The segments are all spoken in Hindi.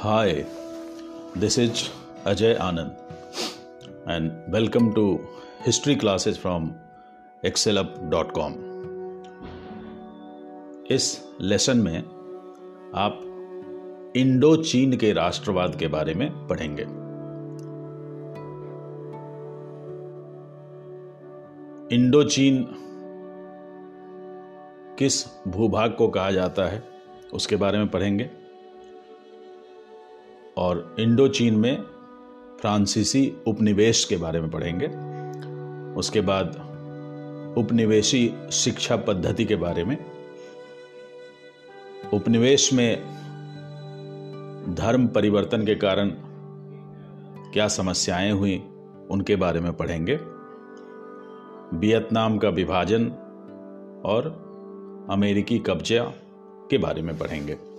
Hi this is Ajay Anand and welcome to history classes from ExcelUp dot com इस लेसन में आप इंडो चीन के राष्ट्रवाद के बारे में पढ़ेंगे। इंडो चीन किस भूभाग को कहा जाता है, उसके बारे में पढ़ेंगे। और इंडो चीन में फ्रांसीसी उपनिवेश के बारे में पढ़ेंगे। उसके बाद उपनिवेशी शिक्षा पद्धति के बारे में। उपनिवेश में धर्म परिवर्तन के कारण क्या समस्याएँ हुई, उनके बारे में पढ़ेंगे। वियतनाम का विभाजन और अमेरिकी कब्जा के बारे में पढ़ेंगे।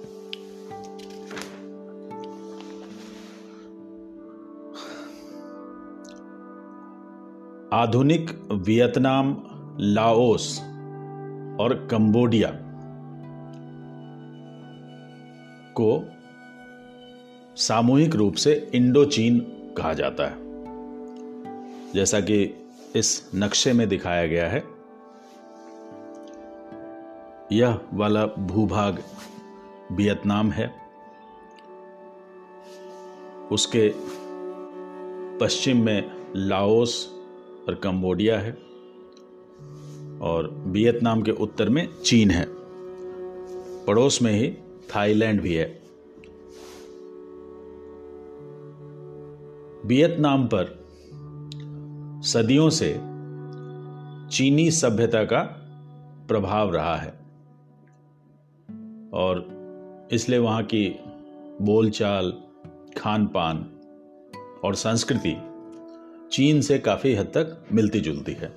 आधुनिक वियतनाम, लाओस और कंबोडिया को सामूहिक रूप से इंडो चीन कहा जाता है। जैसा कि इस नक्शे में दिखाया गया है, यह वाला भूभाग वियतनाम है। उसके पश्चिम में लाओस और कंबोडिया है और वियतनाम के उत्तर में चीन है। पड़ोस में ही थाईलैंड भी है। वियतनाम पर सदियों से चीनी सभ्यता का प्रभाव रहा है और इसलिए वहाँ की बोलचाल खान पान और संस्कृति चीन से काफ़ी हद तक मिलती जुलती है।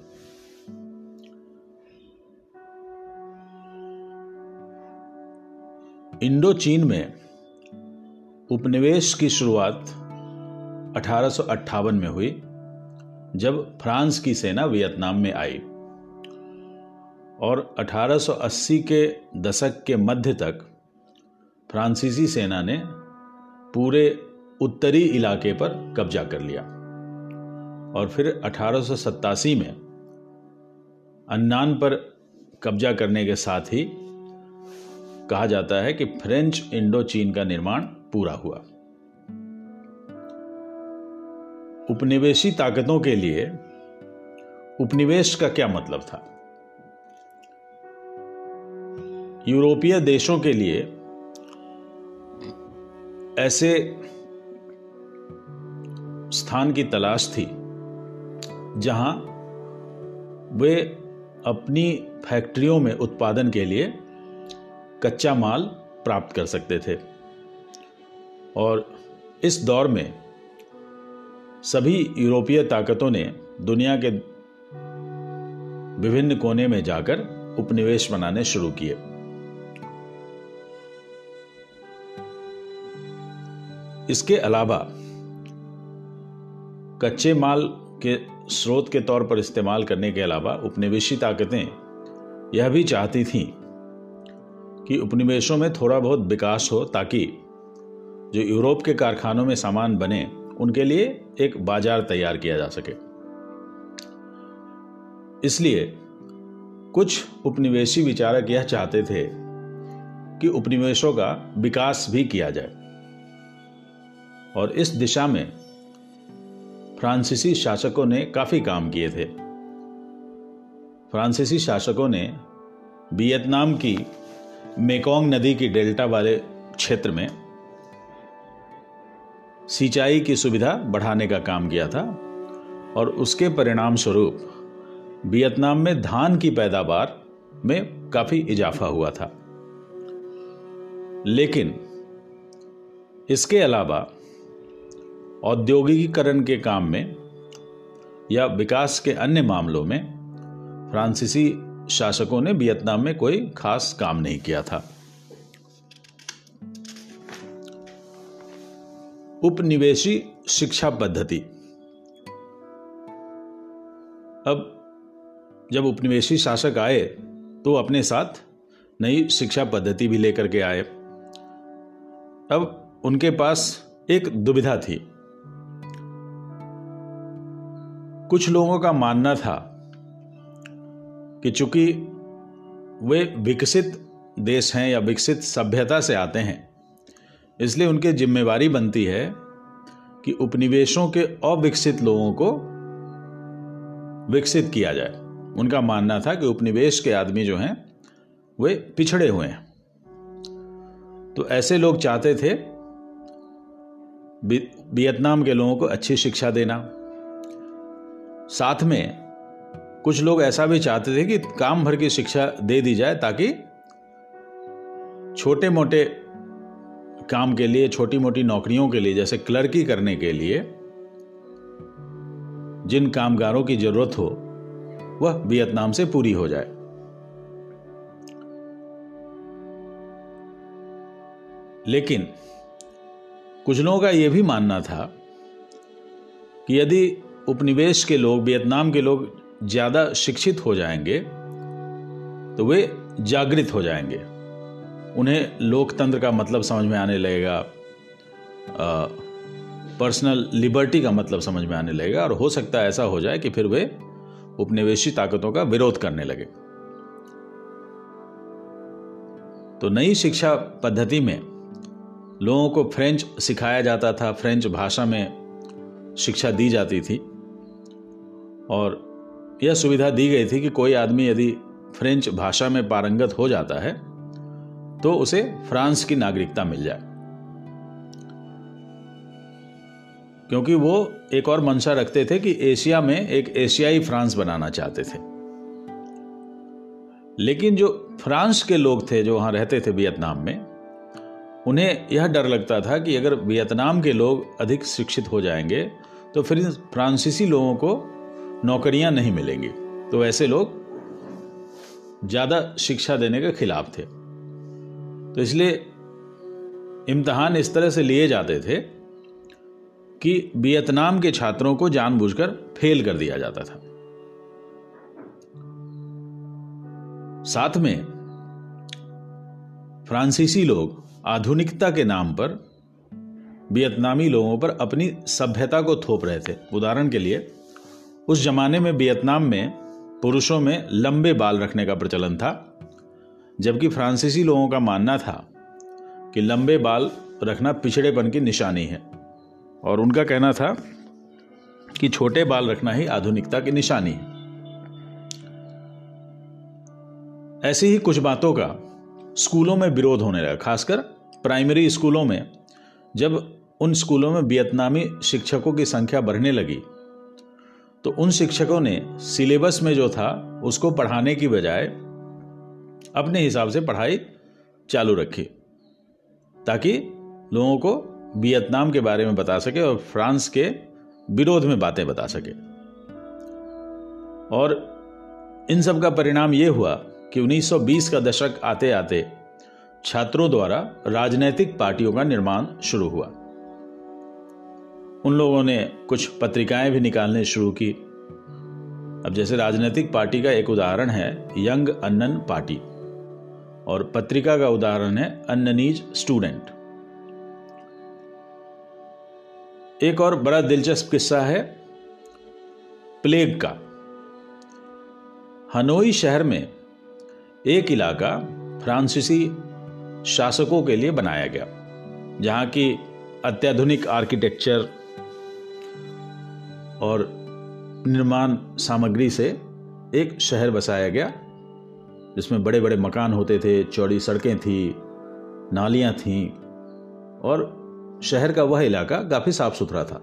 इंडो चीन में उपनिवेश की शुरुआत अठारह में हुई, जब फ्रांस की सेना वियतनाम में आई और 1880 के दशक के मध्य तक फ्रांसीसी सेना ने पूरे उत्तरी इलाके पर कब्जा कर लिया। और फिर अठारह में अन्नान पर कब्जा करने के साथ ही कहा जाता है कि फ्रेंच इंडो चीन का निर्माण पूरा हुआ। उपनिवेशी ताकतों के लिए उपनिवेश का क्या मतलब था? यूरोपीय देशों के लिए ऐसे स्थान की तलाश थी जहाँ वे अपनी फैक्ट्रियों में उत्पादन के लिए कच्चा माल प्राप्त कर सकते थे। और इस दौर में सभी यूरोपीय ताकतों ने दुनिया के विभिन्न कोने में जाकर उपनिवेश बनाने शुरू किए। इसके अलावा कच्चे माल के स्रोत के तौर पर इस्तेमाल करने के अलावा उपनिवेशी ताकतें यह भी चाहती थीं कि उपनिवेशों में थोड़ा बहुत विकास हो ताकि जो यूरोप के कारखानों में सामान बने, उनके लिए एक बाज़ार तैयार किया जा सके। इसलिए कुछ उपनिवेशी विचारक यह चाहते थे कि उपनिवेशों का विकास भी किया जाए। और इस दिशा में फ्रांसीसी शासकों ने काफ़ी काम किए थे। फ्रांसीसी शासकों ने वियतनाम की मेकोंग नदी की डेल्टा वाले क्षेत्र में सिंचाई की सुविधा बढ़ाने का काम किया था और उसके परिणाम स्वरूप वियतनाम में धान की पैदावार में काफ़ी इजाफा हुआ था। लेकिन इसके अलावा औद्योगिकीकरण के काम में या विकास के अन्य मामलों में फ्रांसीसी शासकों ने वियतनाम में कोई खास काम नहीं किया था। उपनिवेशी शिक्षा पद्धति। अब जब उपनिवेशी शासक आए तो अपने साथ नई शिक्षा पद्धति भी लेकर के आए। अब उनके पास एक दुविधा थी। कुछ लोगों का मानना था कि चूँकि वे विकसित देश हैं या विकसित सभ्यता से आते हैं, इसलिए उनकी जिम्मेवारी बनती है कि उपनिवेशों के अविकसित लोगों को विकसित किया जाए। उनका मानना था कि उपनिवेश के आदमी जो हैं, वे पिछड़े हुए हैं। तो ऐसे लोग चाहते थे वियतनाम के लोगों को अच्छी शिक्षा देना साथ में कुछ लोग ऐसा भी चाहते थे कि काम भर की शिक्षा दे दी जाए ताकि छोटे मोटे काम के लिए छोटी मोटी नौकरियों के लिए, जैसे क्लर्की करने के लिए जिन कामगारों की ज़रूरत हो, वह वियतनाम से पूरी हो जाए। लेकिन कुछ लोगों का यह भी मानना था कि यदि उपनिवेश के लोग, वियतनाम के लोग ज़्यादा शिक्षित हो जाएँगे तो वे जागृत हो जाएँगे। उन्हें लोकतंत्र का मतलब समझ में आने लगेगा पर्सनल लिबर्टी का मतलब समझ में आने लगेगा और हो सकता है ऐसा हो जाए कि फिर वे उपनिवेशी ताकतों का विरोध करने लगे। तो नई शिक्षा पद्धति में लोगों को फ्रेंच सिखाया जाता था, फ्रेंच भाषा में शिक्षा दी जाती थी। और यह सुविधा दी गई थी कि कोई आदमी यदि फ्रेंच भाषा में पारंगत हो जाता है तो उसे फ्रांस की नागरिकता मिल जाए। क्योंकि वो एक और मंशा रखते थे कि एशिया में एक एशियाई फ्रांस बनाना चाहते थे। लेकिन जो फ्रांस के लोग थे जो वहाँ रहते थे वियतनाम में, उन्हें यह डर लगता था कि अगर वियतनाम के लोग अधिक शिक्षित हो जाएँगे तो फिर फ्रांसीसी लोगों को नौकरियाँ नहीं मिलेंगी। तो ऐसे लोग ज़्यादा शिक्षा देने के खिलाफ थे। तो इसलिए इम्तहान इस तरह से लिए जाते थे कि वियतनाम के छात्रों को जानबूझकर फेल कर दिया जाता था। साथ में फ्रांसीसी लोग आधुनिकता के नाम पर वियतनामी लोगों पर अपनी सभ्यता को थोप रहे थे। उदाहरण के लिए उस जमाने में वियतनाम में पुरुषों में लंबे बाल रखने का प्रचलन था, जबकि फ्रांसीसी लोगों का मानना था कि लंबे बाल रखना पिछड़ेपन की निशानी है, और उनका कहना था कि छोटे बाल रखना ही आधुनिकता की निशानी है। ऐसी ही कुछ बातों का स्कूलों में विरोध होने लगा, खासकर प्राइमरी स्कूलों में, जब उन स्कूलों में वियतनामी शिक्षकों की संख्या बढ़ने लगी तो उन शिक्षकों ने सिलेबस में जो था, उसको पढ़ाने की बजाय अपने हिसाब से पढ़ाई चालू रखी, ताकि लोगों को वियतनाम के बारे में बता सके और फ्रांस के विरोध में बातें बता सके। और इन सब का परिणाम यह हुआ कि 1920 का दशक आते आते छात्रों द्वारा राजनैतिक पार्टियों का निर्माण शुरू हुआ। उन लोगों ने कुछ पत्रिकाएँ भी निकालने शुरू की। अब जैसे राजनीतिक पार्टी का एक उदाहरण है, यंग अन्नन पार्टी। और पत्रिका का उदाहरण है, अन्ननीज स्टूडेंट। एक और बड़ा दिलचस्प किस्सा है, प्लेग का। हनोई शहर में एक इलाका फ्रांसीसी शासकों के लिए बनाया गया, जहाँ की अत्याधुनिक आर्किटेक्चर और निर्माण सामग्री से एक शहर बसाया गया, जिसमें बड़े बड़े मकान होते थे, चौड़ी सड़कें थी, नालियाँ थीं, और शहर का वह इलाका काफ़ी साफ़ सुथरा था।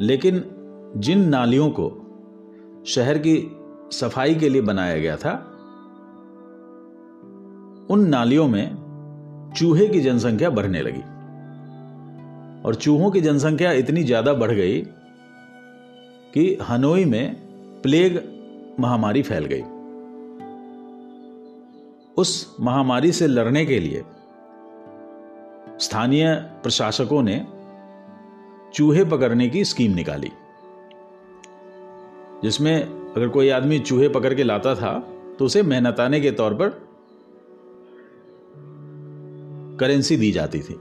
लेकिन जिन नालियों को शहर की सफ़ाई के लिए बनाया गया था, उन नालियों में चूहे की जनसंख्या बढ़ने लगी। और चूहों की जनसंख्या इतनी ज़्यादा बढ़ गई कि हनोई में प्लेग महामारी फैल गई। उस महामारी से लड़ने के लिए स्थानीय प्रशासकों ने चूहे पकड़ने की स्कीम निकाली, जिसमें अगर कोई आदमी चूहे पकड़ के लाता था तो उसे मेहनताने के तौर पर करेंसी दी जाती थी।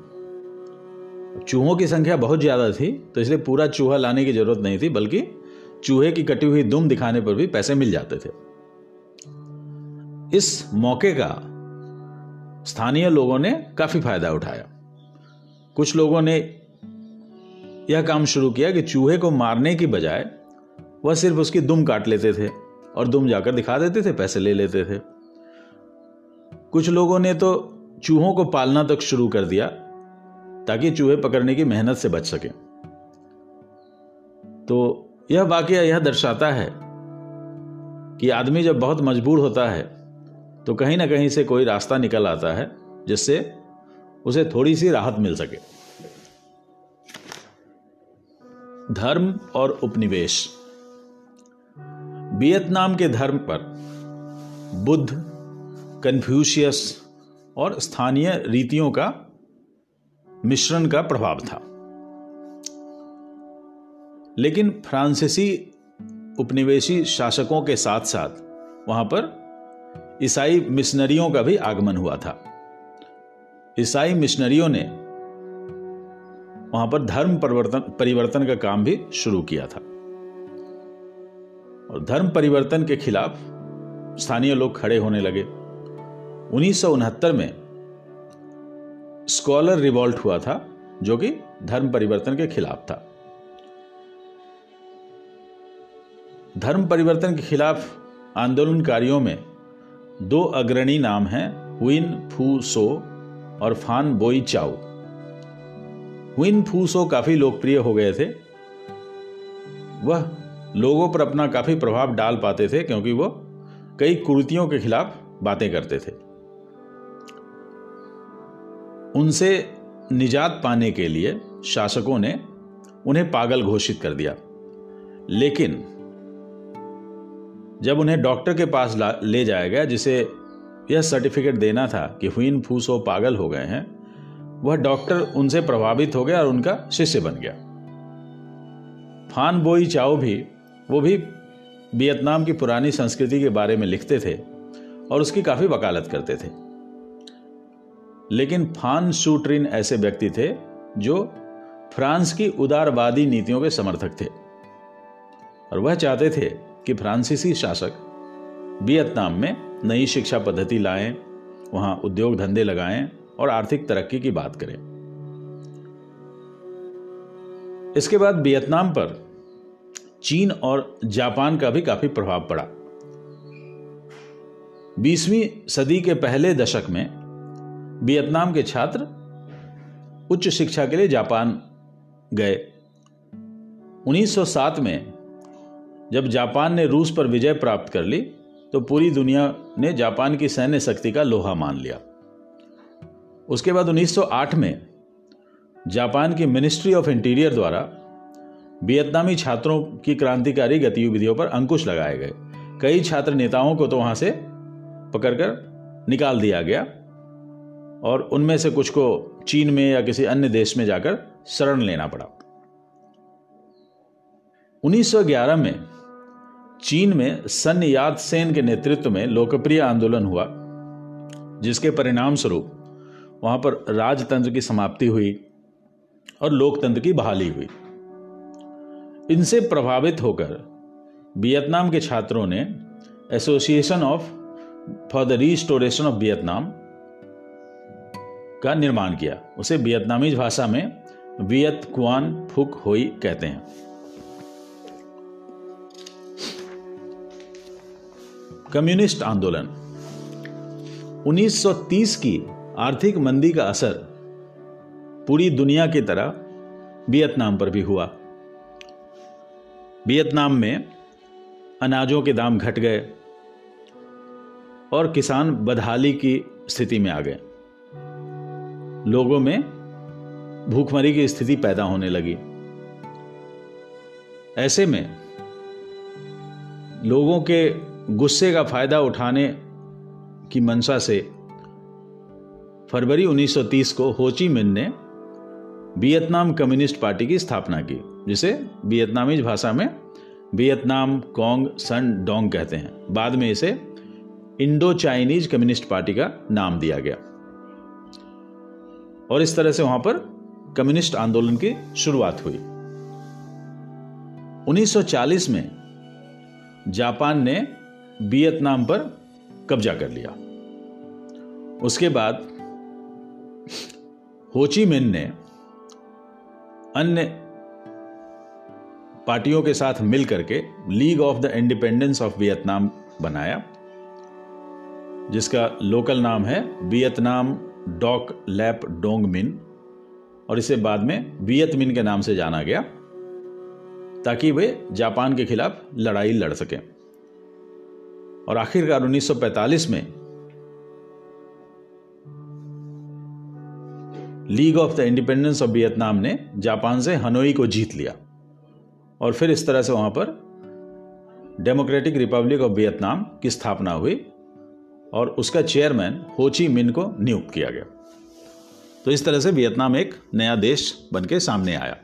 चूहों की संख्या बहुत ज़्यादा थी तो इसलिए पूरा चूहा लाने की ज़रूरत नहीं थी, बल्कि चूहे की कटी हुई दुम दिखाने पर भी पैसे मिल जाते थे। इस मौके का स्थानीय लोगों ने काफ़ी फ़ायदा उठाया। कुछ लोगों ने यह काम शुरू किया कि चूहे को मारने की बजाय वह सिर्फ़ उसकी दुम काट लेते थे और दुम जाकर दिखा देते थे, पैसे ले लेते थे। कुछ लोगों ने तो चूहों को पालना तक शुरू कर दिया ताकि चूहे पकड़ने की मेहनत से बच सके। तो यह वाक्य यह दर्शाता है कि आदमी जब बहुत मजबूर होता है तो कहीं ना कहीं से कोई रास्ता निकल आता है, जिससे उसे थोड़ी सी राहत मिल सके। धर्म और उपनिवेश। वियतनाम के धर्म पर बुद्ध, कन्फ्यूशियस और स्थानीय रीतियों का मिश्रण का प्रभाव था। लेकिन फ्रांसीसी उपनिवेशी शासकों के साथ साथ वहाँ पर ईसाई मिशनरियों का भी आगमन हुआ था। ईसाई मिशनरियों ने वहाँ पर धर्म परिवर्तन परिवर्तन का काम भी शुरू किया था। और धर्म परिवर्तन के खिलाफ स्थानीय लोग खड़े होने लगे। उन्नीस सौ उनहत्तर में स्कॉलर रिवॉल्ट हुआ था, जो कि धर्म परिवर्तन के खिलाफ था। धर्म परिवर्तन के खिलाफ आंदोलनकारियों में दो अग्रणी नाम हैं हुइन फू सो और फान बोई चाओ हुइन फू सो काफ़ी लोकप्रिय हो गए थे। वह लोगों पर अपना काफ़ी प्रभाव डाल पाते थे, क्योंकि वो कई कुर्तियों के खिलाफ बातें करते थे। उनसे निजात पाने के लिए शासकों ने उन्हें पागल घोषित कर दिया। लेकिन जब उन्हें डॉक्टर के पास ले जाया गया, जिसे यह सर्टिफिकेट देना था कि हुइन फूसो पागल हो गए हैं, वह डॉक्टर उनसे प्रभावित हो गया और उनका शिष्य बन गया। फान बोई चाओ भी, वो भी वियतनाम की पुरानी संस्कृति के बारे में लिखते थे और उसकी काफ़ी वकालत करते थे। लेकिन फान शूट्रिन ऐसे व्यक्ति थे जो फ्रांस की उदारवादी नीतियों के समर्थक थे। और वह चाहते थे कि फ्रांसीसी शासक वियतनाम में नई शिक्षा पद्धति लाएँ, वहाँ उद्योग धंधे लगाएँ और आर्थिक तरक्की की बात करें। इसके बाद वियतनाम पर चीन और जापान का भी काफ़ी प्रभाव पड़ा। बीसवीं सदी के पहले दशक में वियतनाम के छात्र उच्च शिक्षा के लिए जापान गए। 1907 में जब जापान ने रूस पर विजय प्राप्त कर ली तो पूरी दुनिया ने जापान की सैन्य शक्ति का लोहा मान लिया। उसके बाद 1908 में जापान की मिनिस्ट्री ऑफ़ इंटीरियर द्वारा वियतनामी छात्रों की क्रांतिकारी गतिविधियों पर अंकुश लगाए गए। कई छात्र नेताओं को तो वहाँ से पकड़कर निकाल दिया गया। और उनमें से कुछ को चीन में या किसी अन्य देश में जाकर शरण लेना पड़ा। 1911 में चीन में सन याद सेन के नेतृत्व में लोकप्रिय आंदोलन हुआ, जिसके परिणाम स्वरूप वहाँ पर राजतंत्र की समाप्ति हुई और लोकतंत्र की बहाली हुई। इनसे प्रभावित होकर वियतनाम के छात्रों ने association of for the restoration of Vietnam का निर्माण किया। उसे वियतनामी भाषा में वियत कुआन फुक होई कहते हैं। कम्युनिस्ट आंदोलन। 1930 की आर्थिक मंदी का असर पूरी दुनिया की तरह वियतनाम पर भी हुआ। वियतनाम में अनाजों के दाम घट गए और किसान बदहाली की स्थिति में आ गए। लोगों में भूखमरी की स्थिति पैदा होने लगी। ऐसे में लोगों के गुस्से का फ़ायदा उठाने की मंशा से फरवरी 1930 को होची मिन ने वियतनाम कम्युनिस्ट पार्टी की स्थापना की, जिसे वियतनामी भाषा में वियतनाम कोंग सन डोंग कहते हैं। बाद में इसे इंडो चाइनीज़ कम्युनिस्ट पार्टी का नाम दिया गया। और इस तरह से वहाँ पर कम्युनिस्ट आंदोलन की शुरुआत हुई। 1940 में जापान ने वियतनाम पर कब्जा कर लिया। उसके बाद होची मिन ने अन्य पार्टियों के साथ मिलकर के league of the independence of Vietnam बनाया, जिसका लोकल नाम है वियतनाम डॉक लैप डोंग मिन और इसे बाद में वियत मिन के नाम से जाना गया, ताकि वे जापान के खिलाफ लड़ाई लड़ सकें। और आखिरकार 1945 में league of the independence of Vietnam ने जापान से हनोई को जीत लिया, और फिर इस तरह से वहाँ पर डेमोक्रेटिक रिपब्लिक ऑफ़ वियतनाम की स्थापना हुई। और उसका चेयरमैन होची मिन को नियुक्त किया गया। तो इस तरह से वियतनाम एक नया देश बन के सामने आया।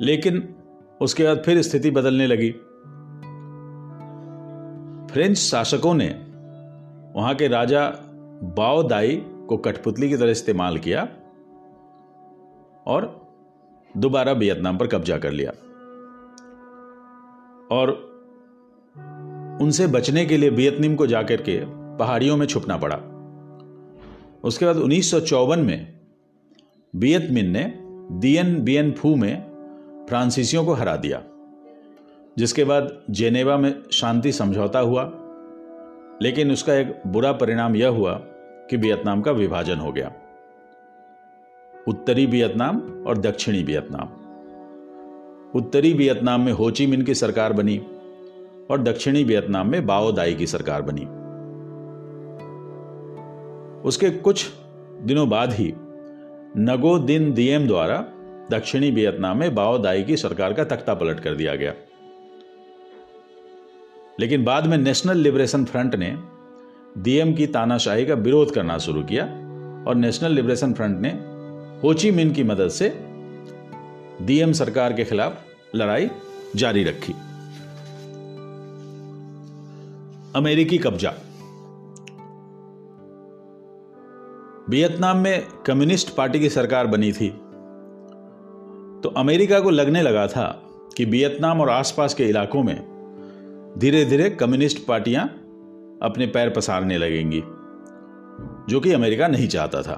लेकिन उसके बाद फिर स्थिति बदलने लगी। फ्रेंच शासकों ने वहाँ के राजा बाओ दाई को कठपुतली की तरह इस्तेमाल किया और दोबारा वियतनाम पर कब्जा कर लिया। और उनसे बचने के लिए वियतनाम को जाकर के पहाड़ियों में छुपना पड़ा। उसके बाद उन्नीस सौ चौवन में वियतमिन ने दियन बियन फू में फ्रांसीसियों को हरा दिया, जिसके बाद जेनेवा में शांति समझौता हुआ। लेकिन उसका एक बुरा परिणाम यह हुआ कि वियतनाम का विभाजन हो गया। उत्तरी वियतनाम और दक्षिणी वियतनाम। उत्तरी वियतनाम में होची मिन की सरकार बनी। और दक्षिणी वियतनाम में बाओदाई की सरकार बनी। उसके कुछ दिनों बाद ही नगो दिन दियम द्वारा दक्षिणी वियतनाम में बाओदाई की सरकार का तख्ता पलट कर दिया गया। लेकिन बाद में नेशनल लिबरेशन फ्रंट ने डीएम की तानाशाही का विरोध करना शुरू किया और नेशनल लिबरेशन फ्रंट ने होची मिन की मदद से डीएम सरकार के खिलाफ लड़ाई जारी रखी। अमेरिकी कब्जा। वियतनाम में कम्युनिस्ट पार्टी की सरकार बनी थी। तो अमेरिका को लगने लगा था कि वियतनाम और आसपास के इलाकों में धीरे धीरे कम्युनिस्ट पार्टियाँ अपने पैर पसारने लगेंगी, जो कि अमेरिका नहीं चाहता था।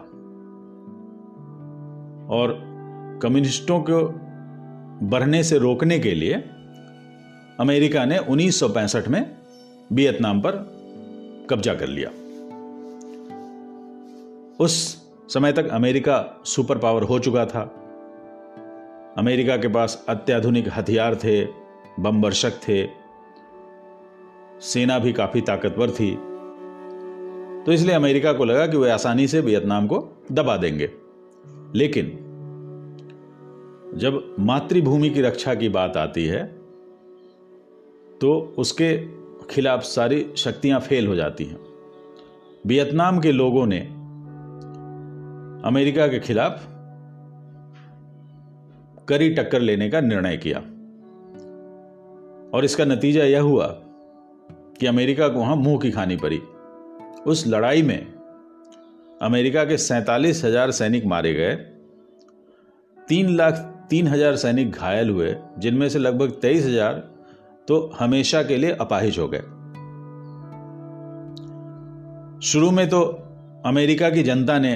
और कम्युनिस्टों को बढ़ने से रोकने के लिए अमेरिका ने 1965 में वियतनाम पर कब्जा कर लिया। उस समय तक अमेरिका सुपर पावर हो चुका था। अमेरिका के पास अत्याधुनिक हथियार थे बम वर्षक थे, सेना भी काफ़ी ताकतवर थी। तो इसलिए अमेरिका को लगा कि वे आसानी से वियतनाम को दबा देंगे। लेकिन जब मातृभूमि की रक्षा की बात आती है तो उसके खिलाफ सारी शक्तियाँ फेल हो जाती हैं। वियतनाम के लोगों ने अमेरिका के खिलाफ कड़ी टक्कर लेने का निर्णय किया। और इसका नतीजा यह हुआ कि अमेरिका को वहाँ मुँह की खानी पड़ी। उस लड़ाई में अमेरिका के सैंतालीस हज़ार सैनिक मारे गए। तीन लाख तीन हज़ार सैनिक घायल हुए, जिनमें से लगभग तेईस हज़ार तो हमेशा के लिए अपाहिज हो गए। शुरू में तो अमेरिका की जनता ने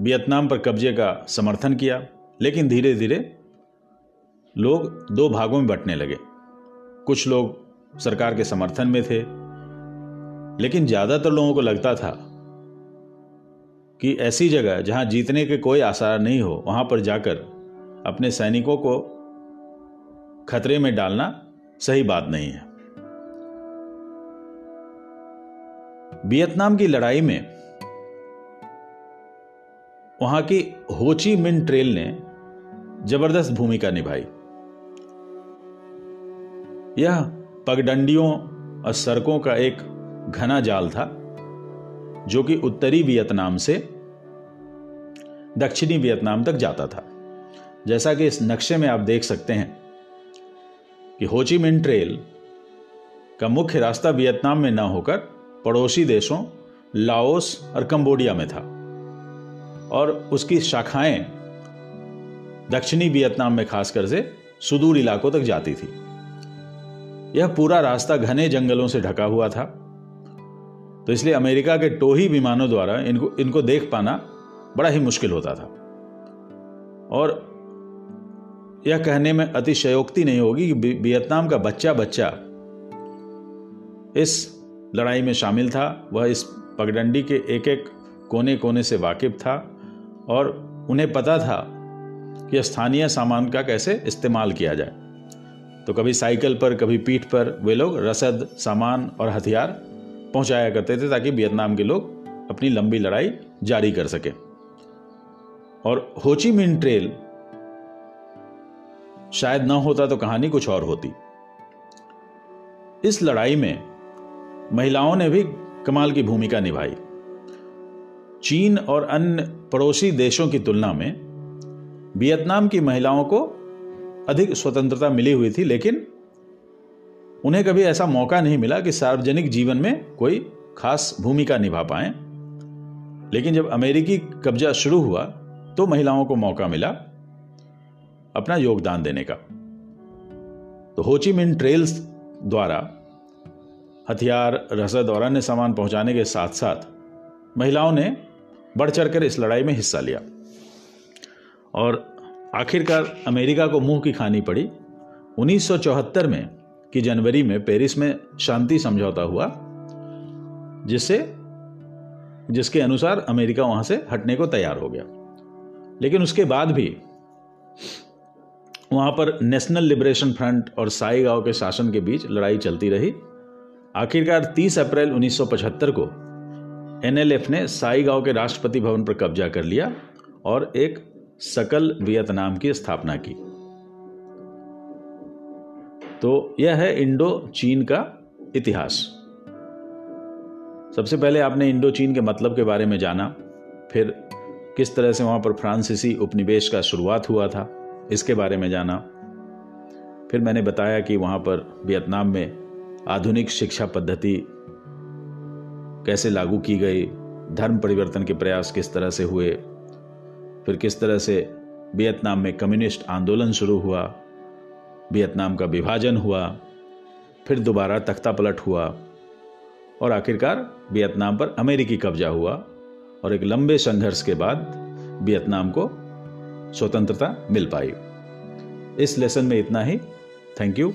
वियतनाम पर कब्जे का समर्थन किया, लेकिन धीरे धीरे लोग दो भागों में बंटने लगे। कुछ लोग सरकार के समर्थन में थे, लेकिन ज़्यादातर लोगों को लगता था कि ऐसी जगह जहाँ जीतने के कोई आसार नहीं हो, वहाँ पर जाकर अपने सैनिकों को खतरे में डालना सही बात नहीं है। वियतनाम की लड़ाई में वहाँ की होची मिन ट्रेल ने ज़बरदस्त भूमिका निभाई। यह पगडंडियों और सड़कों का एक घना जाल था, जो कि उत्तरी वियतनाम से दक्षिणी वियतनाम तक जाता था। जैसा कि इस नक्शे में आप देख सकते हैं कि होची मिन ट्रेल का मुख्य रास्ता वियतनाम में न होकर पड़ोसी देशों, लाओस और कंबोडिया में था। और उसकी शाखाएँ दक्षिणी वियतनाम में खासकर से सुदूर इलाकों तक जाती थी। यह पूरा रास्ता घने जंगलों से ढका हुआ था। तो इसलिए अमेरिका के टोही विमानों द्वारा इनको इनको देख पाना बड़ा ही मुश्किल होता था। और यह कहने में अतिशयोक्ति नहीं होगी कि वियतनाम का बच्चा बच्चा इस लड़ाई में शामिल था। वह इस पगडंडी के एक एक कोने कोने से वाकिफ था और उन्हें पता था कि स्थानीय सामान का कैसे इस्तेमाल किया जाए। तो कभी साइकिल पर, कभी पीठ पर वे लोग रसद, सामान और हथियार पहुँचाया करते थे ताकि वियतनाम के लोग अपनी लंबी लड़ाई जारी कर सकें। और होची मिन ट्रेल शायद ना होता तो कहानी कुछ और होती। इस लड़ाई में महिलाओं ने भी कमाल की भूमिका निभाई। चीन और अन्य पड़ोसी देशों की तुलना में वियतनाम की महिलाओं को अधिक स्वतंत्रता मिली हुई थी, लेकिन उन्हें कभी ऐसा मौका नहीं मिला कि सार्वजनिक जीवन में कोई खास भूमिका निभा पाए। लेकिन जब अमेरिकी कब्जा शुरू हुआ तो महिलाओं को मौका मिला। अपना योगदान देने का। तो होची मिन ट्रेल्स द्वारा हथियार, रसद और अन्य सामान पहुँचाने के साथ साथ महिलाओं ने बढ़ चढ़कर इस लड़ाई में हिस्सा लिया। और आखिरकार अमेरिका को मुँह की खानी पड़ी। 1974 में की जनवरी में पेरिस में शांति समझौता हुआ, जिससे, जिसके अनुसार अमेरिका वहाँ से हटने को तैयार हो गया। लेकिन उसके बाद भी वहाँ पर नेशनल लिबरेशन फ्रंट और साई गाँव के शासन के बीच लड़ाई चलती रही। आखिरकार 30 अप्रैल 1975 को एनएलएफ ने साई गाँव के राष्ट्रपति भवन पर कब्जा कर लिया और एक सकल वियतनाम की स्थापना की। तो यह है इंडो चीन का इतिहास। सबसे पहले आपने इंडो चीन के मतलब के बारे में जाना, फिर किस तरह से वहाँ पर फ्रांसीसी उपनिवेश का शुरुआत हुआ था इसके बारे में जाना। फिर मैंने बताया कि वहाँ पर वियतनाम में आधुनिक शिक्षा पद्धति कैसे लागू की गई, धर्म परिवर्तन के प्रयास किस तरह से हुए, फिर किस तरह से वियतनाम में कम्युनिस्ट आंदोलन शुरू हुआ, वियतनाम का विभाजन हुआ, फिर दोबारा तख्ता पलट हुआ और आखिरकार वियतनाम पर अमेरिकी कब्जा हुआ और एक लंबे संघर्ष के बाद वियतनाम को स्वतंत्रता मिल पाई। इस लेसन में इतना ही। Thank you